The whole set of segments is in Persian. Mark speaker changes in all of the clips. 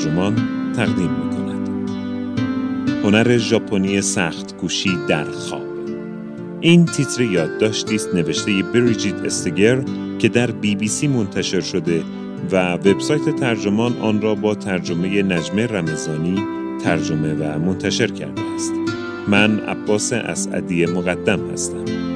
Speaker 1: ترجمان تقدیم می کند. هنر ژاپنی سخت گوشی در خواب این تیتر یادداشتی است نوشته بریجیت استگر که در بی بی سی منتشر شده و وبسایت ترجمان آن را با ترجمه نجمه رمضانی ترجمه و منتشر کرده است. من عباس اسعدی مقدم هستم.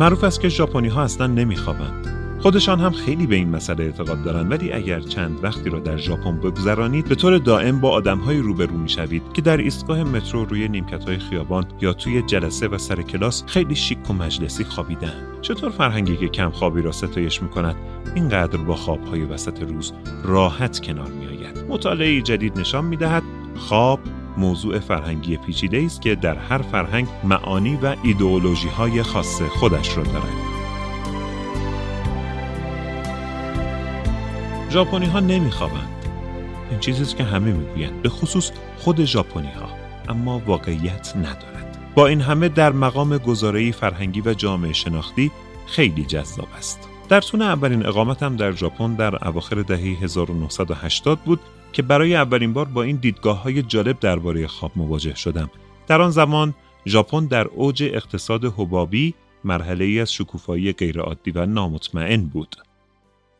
Speaker 1: معروف است که ژاپنی ها اصلا نمیخوابند. خودشان هم خیلی به این مسئله اعتقاد دارند ولی اگر چند وقتی را در ژاپن بگذرانید به طور دائم با آدمهایی روبرو می‌شوید که در ایستگاه مترو روی نیمکت های خیابان یا توی جلسه و سر کلاس خیلی شیک و مجلسی خوابیدن چطور فرهنگی که کم خوابی را ستایش می‌کند اینقدر با خوابهای وسط روز راحت کنار میآید مطالعه جدید نشان می‌دهد خواب موضوع فرهنگی پیچیده است که در هر فرهنگ معانی و ایدئولوژی های خاص خودش را دارد. ژاپنی ها نمیخوابند. این چیزی که همه می‌گویند به خصوص خود ژاپنی ها اما واقعیت ندارد. با این همه در مقام گزاره‌ای فرهنگی و جامعه شناختی خیلی جذاب است. در طول اولین اقامتم در ژاپن در اواخر دهه 1980 بود که برای اولین بار با این دیدگاه های جالب درباره خواب مواجه شدم. در آن زمان ژاپن در اوج اقتصاد حبابی مرحله ای از شکوفایی غیرعادی و نامطمئن بود.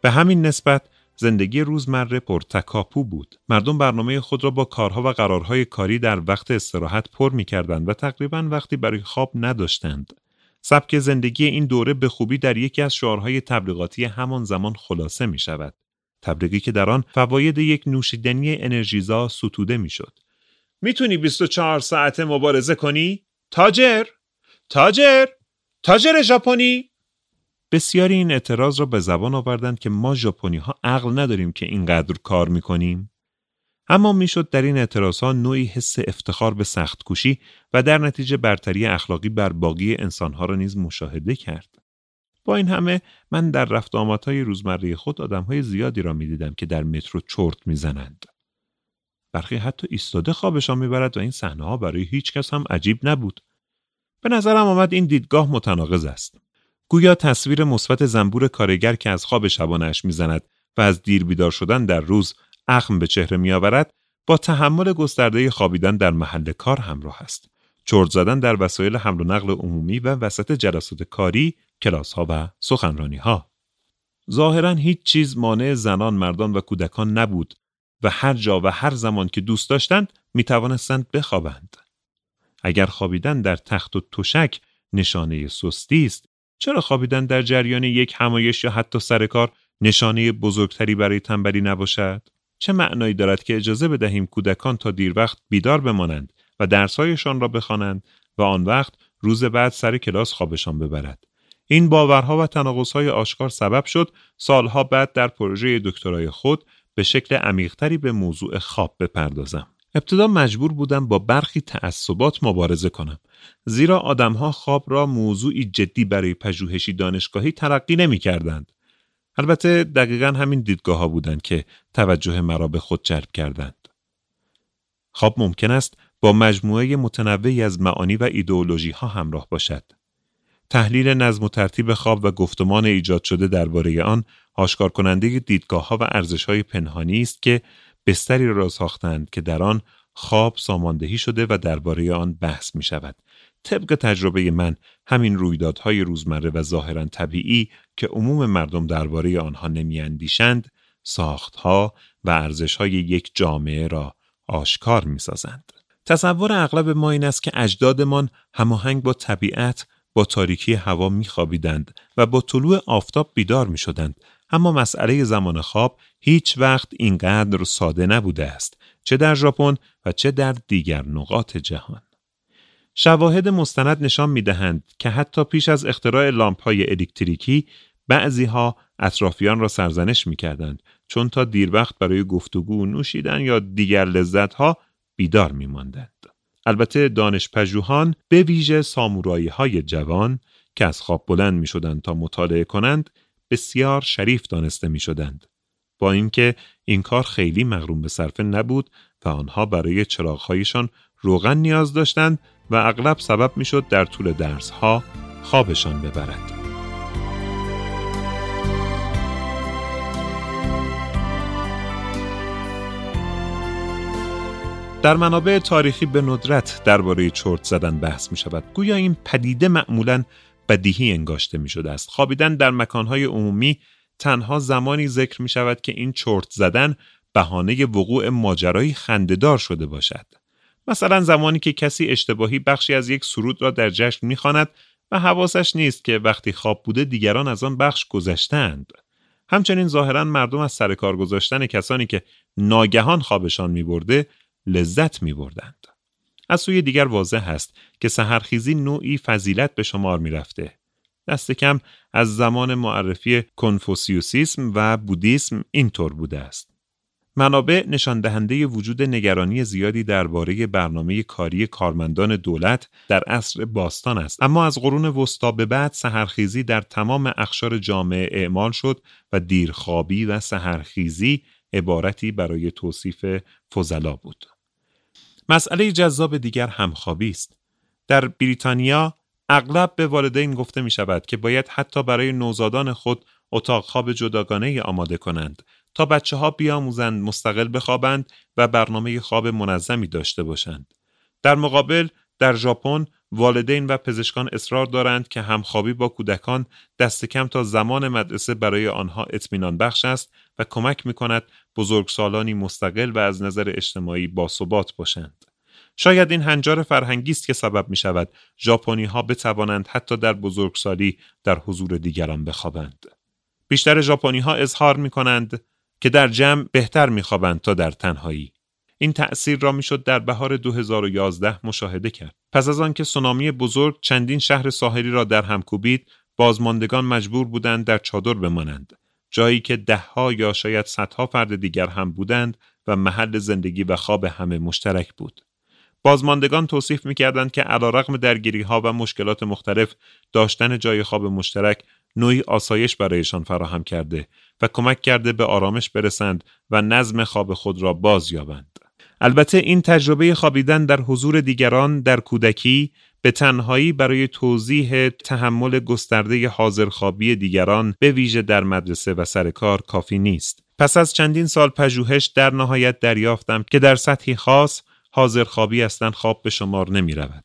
Speaker 1: به همین نسبت زندگی روزمره پر تکاپو بود. مردم برنامه خود را با کارها و قرارهای کاری در وقت استراحت پر می کردند و تقریبا وقتی برای خواب نداشتند. سبک زندگی این دوره به خوبی در یکی از شعارهای تبلیغاتی همان زمان خلاصه می شود. تبلیغی که در آن فواید یک نوشیدنی انرژیزا ستوده می‌شد. می‌تونی 24 ساعته مبارزه کنی؟ تاجر؟ تاجر؟ تاجر ژاپنی؟ بسیاری این اعتراض را به زبان آوردند که ما ژاپنی ها عقل نداریم که اینقدر کار می‌کنیم. اما می‌شد در این اعتراض ها نوعی حس افتخار به سخت کوشی و در نتیجه برتری اخلاقی بر باقی انسانها را نیز مشاهده کرد. با این همه من در رفت آمدهای روزمره خود آدمهای زیادی را می‌دیدم که در مترو چرت می‌زنند. برخی حتی ایستاده خوابشان می‌برد و این صحنه ها برای هیچ کس هم عجیب نبود. به نظرم آمد این دیدگاه متناقض است. گویا تصویر مثبت زنبور کارگر که از خواب شبانش می‌زند و از دیر بیدار شدن در روز اخم به چهره میآورد با تحمل گسترده خوابیدن در محل کار همراه است. چرت زدن در وسایل حمل و نقل عمومی و وسط جلسات کاری کلاس ها و سخنرانی ها. ظاهرا هیچ چیز مانع زنان، مردان و کودکان نبود و هر جا و هر زمان که دوست داشتند می توانستند بخوابند. اگر خوابیدن در تخت و تشک نشانه سستی است، چرا خوابیدن در جریان یک همایش یا حتی سر کار نشانه بزرگتری برای تنبلی نباشد؟ چه معنایی دارد که اجازه بدهیم کودکان تا دیر وقت بیدار بمانند و درسهایشان را بخوانند و آن وقت روز بعد سر کلاس خوابشان ببرد؟ این باورها و تناقضهای آشکار سبب شد سالها بعد در پروژه دکترای خود به شکل عمیقتری به موضوع خواب بپردازم. ابتدا مجبور بودم با برخی تعصبات مبارزه کنم زیرا آدمها خواب را موضوعی جدی برای پژوهشی دانشگاهی ترقی نمی کردند. البته دقیقا همین دیدگاه ها بودند که توجه مرا به خود جلب کردند. خواب ممکن است با مجموعه متنوعی از معانی و ایدئولوژی ها همراه باشد. تحلیل نظم و ترتیب خواب و گفتمان ایجاد شده درباره آن آشکار کننده دیدگاه ها و ارزش های پنهانی است که بستری را ساختند که در آن خواب ساماندهی شده و درباره آن بحث می شود. طبق تجربه من همین رویدادهای روزمره و ظاهرا طبیعی که عموم مردم درباره آنها نمیاندیشند ساختها و ارزشهای یک جامعه را آشکار می سازند. تصور اغلب ما این است که اجدادمان هماهنگ با طبیعت با تاریکی هوا میخوابیدند و با طلوع آفتاب بیدار می شدند. اما مسئله زمان خواب هیچ وقت اینقدر ساده نبوده است چه در ژاپن و چه در دیگر نقاط جهان. شواهد مستند نشان می دهند که حتی پیش از اختراع لامپ های الکتریکی بعضی ها اطرافیان را سرزنش می کردند چون تا دیر وقت برای گفتگو نوشیدن یا دیگر لذت ها بیدار می ماندند. البته دانشپژوهان به ویژه سامورایی های جوان که از خواب بلند می شدند تا مطالعه کنند بسیار شریف دانسته می شدند. با اینکه این کار خیلی مغروم به صرفه نبود و آنها برای چراغهایشان روغن نیاز داشتند و اغلب سبب می‌شد در طول درس ها خوابشان ببرد. در منابع تاریخی به ندرت درباره چرت زدن بحث می شود. گویا این پدیده معمولا بدیهی انگاشته می شده است. خوابیدن در مکانهای عمومی تنها زمانی ذکر می شود که این چرت زدن بهانه وقوع ماجرایی خندهدار شده باشد. مثلا زمانی که کسی اشتباهی بخشی از یک سرود را در جشن می‌خواند و حواسش نیست که وقتی خواب بوده دیگران از آن بخش گذشتند. همچنین ظاهرا مردم از سر کار گذاشتن کسانی که ناگهان خوابشان میبرده لذت میبردند. از سوی دیگر واضح است که سهرخیزی نوعی فضیلت به شمار می‌رفته. دست کم از زمان معرفی کنفوسیوسیسم و بودیسم اینطور بوده است. منابع نشان دهنده وجود نگرانی زیادی درباره برنامه کاری کارمندان دولت در عصر باستان است. اما از قرون وسطا به بعد سحرخیزی در تمام اخشار جامعه اعمال شد و دیرخوابی و سحرخیزی عبارتی برای توصیف فضلا بود. مسئله جذاب دیگر همخوابی است. در بریتانیا اغلب به والدین گفته می شود که باید حتی برای نوزادان خود اتاق خواب جداگانه آماده کنند تا بچه ها بیاموزند مستقل بخوابند و برنامه خواب منظمی داشته باشند. در مقابل در ژاپن والدین و پزشکان اصرار دارند که همخوابی با کودکان دست کم تا زمان مدرسه برای آنها اطمینان بخش است و کمک می کند بزرگسالانی مستقل و از نظر اجتماعی باثبات باشند. شاید این هنجار فرهنگی است که سبب می شود ژاپنی ها بتوانند حتی در بزرگسالی در حضور دیگران بخوابند. بیشتر ژاپنی ها اظهار می کنند که در جمع بهتر میخوابند تا در تنهایی. این تأثیر را می‌شد در بهار 2011 مشاهده کرد. پس از آنکه سونامی بزرگ چندین شهر ساحلی را در هم کوبید، بازماندگان مجبور بودند در چادر بمانند. جایی که دهها یا شاید صدها فرد دیگر هم بودند و محل زندگی و خواب همه مشترک بود. بازماندگان توصیف می‌کردند که علیرغم درگیری ها و مشکلات مختلف داشتن جای خواب مشترک نوعی آسایش برایشان فراهم کرده و کمک کرده به آرامش برسند و نظم خواب خود را باز یابند. البته این تجربه خوابیدن در حضور دیگران در کودکی به تنهایی برای توضیح تحمل گسترده حاضرخوابی دیگران به ویژه در مدرسه و سر کار کافی نیست. پس از چندین سال پژوهش در نهایت دریافتم که در سطحی خاص حاضرخوابی اصلا خواب به شمار نمی رود.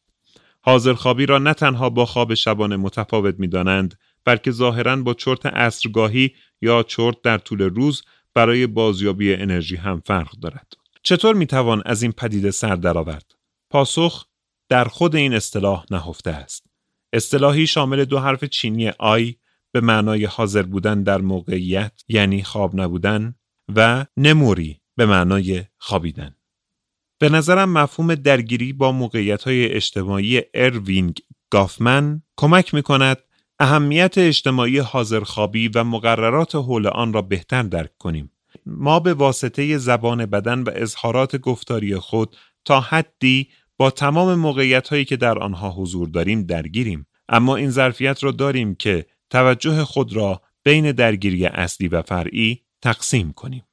Speaker 1: حاضرخوابی را نه تنها با خواب شبانه متفاوت می دانند بلکه ظاهرا با چرت عصرگاهی یا چرت در طول روز برای بازیابی انرژی هم فرق دارد. چطور می توان از این پدیده سر درآورد؟ پاسخ در خود این اصطلاح نهفته است. اصطلاحی شامل دو حرف چینی ای به معنای حاضر بودن در موقعیت یعنی خواب نبودن و نموری به معنای خوابیدن. به نظرم مفهوم درگیری با موقعیت های اجتماعی اروینگ گافمن کمک می کند اهمیت اجتماعی حاضرخوابی و مقررات حول آن را بهتر درک کنیم. ما به واسطه زبان بدن و اظهارات گفتاری خود تا حدی با تمام موقعیت هایی که در آنها حضور داریم درگیریم اما این ظرفیت را داریم که توجه خود را بین درگیری اصلی و فرعی تقسیم کنیم.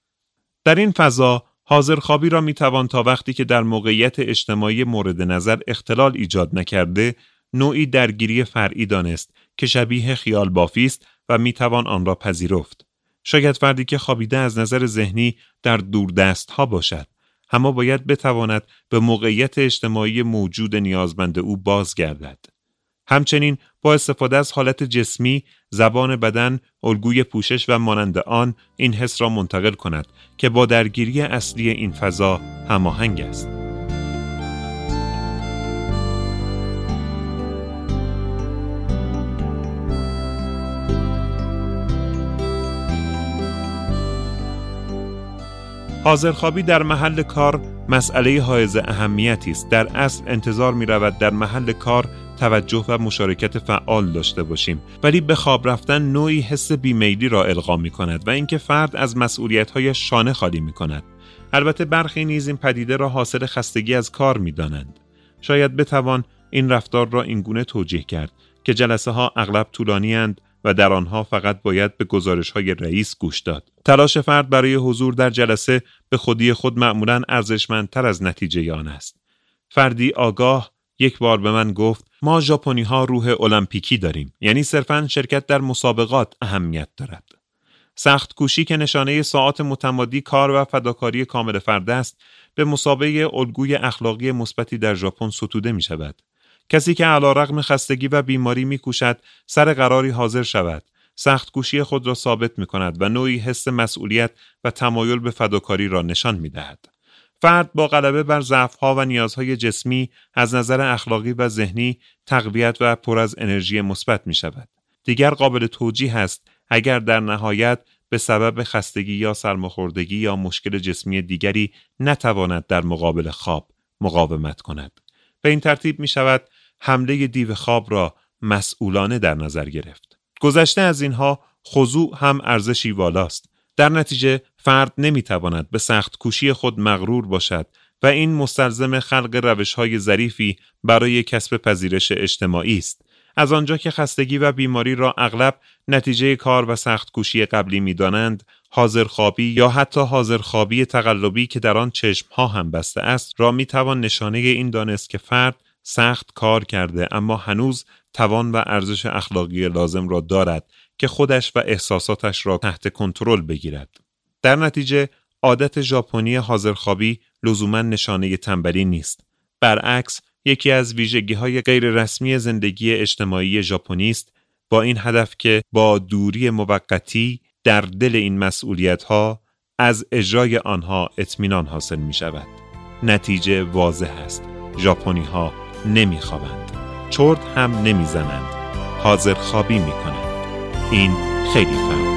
Speaker 1: در این فضا حاضرخوابی را می توان تا وقتی که در موقعیت اجتماعی مورد نظر اختلال ایجاد نکرده نوعی درگیری فرعی دانست که شبیه خیال بافی است و می توان آن را پذیرفت. شاید فردی که خوابیده از نظر ذهنی در دست ها باشد اما باید بتواند به موقعیت اجتماعی موجود نیازمند او بازگردد. همچنین با استفاده از حالت جسمی، زبان بدن، الگوی پوشش و مانند آن این حس را منتقل کند که با درگیری اصلی این فضا هماهنگ است. حاضرخوابی در محل کار مسئله حائز اهمیتی است. در اصل انتظار می رود در محل کار توجه و مشارکت فعال داشته باشیم. ولی به خواب رفتن نوعی حس بیمیلی را القا می کند و اینکه فرد از مسئولیت های شانه خالی می کند البته برخی نیز این پدیده را حاصل خستگی از کار می دانند. شاید بتوان این رفتار را اینگونه توجیه کرد که جلسه ها اغلب طولانی و در آنها فقط باید به گزارش های رئیس گوش داد. تلاش فرد برای حضور در جلسه به خودی خود معمولا ارزشمندتر از نتیجه آن است. فردی آگاه یک بار به من گفت ما ژاپنی ها روح المپیکی داریم یعنی صرفا شرکت در مسابقات اهمیت دارد سخت کوشی که نشانه ساعات متمادی کار و فداکاری کامل فرد است به مسابقه الگوی اخلاقی مثبتی در ژاپن ستوده می شود کسی که رغم خستگی و بیماری می کوشد سر قراری حاضر شود سخت کوشی خود را ثابت می کند و نوعی حس مسئولیت و تمایل به فداکاری را نشان می دهد. فرد با غلبه بر ضعفها و نیازهای جسمی از نظر اخلاقی و ذهنی تقویت و پر از انرژی مثبت می شود. دیگر قابل توجیه است اگر در نهایت به سبب خستگی یا سرماخوردگی یا مشکل جسمی دیگری نتواند در مقابل خواب مقاومت کند. به این ترتیب می شود حمله دیو خواب را مسئولانه در نظر گرفت. گذشته از اینها خضوع هم ارزشی والاست. در نتیجه فرد نمی‌تواند به سخت کوشی خود مغرور باشد و این مستلزم خلق روش های ظریفی برای کسب پذیرش اجتماعی است. از آنجا که خستگی و بیماری را اغلب نتیجه کار و سخت کوشی قبلی می‌دانند، حاضرخوابی یا حتی حاضرخوابی تقلبی که در آن چشم ها هم بسته است را می توان نشانه این دانست که فرد سخت کار کرده اما هنوز توان و ارزش اخلاقی لازم را دارد که خودش و احساساتش را تحت کنترل بگیرد. در نتیجه عادت ژاپنی حاضرخوابی لزوما نشانه تنبلی نیست. برعکس یکی از ویژگی های غیر رسمی زندگی اجتماعی ژاپنی است با این هدف که با دوری موقتی در دل این مسئولیت ها از اجرای آنها اطمینان حاصل می شود. نتیجه واضح است. ژاپنی ها نمی خوابند. چرت هم نمی زنند. حاضر خوابی می کنند. این خیلی فرق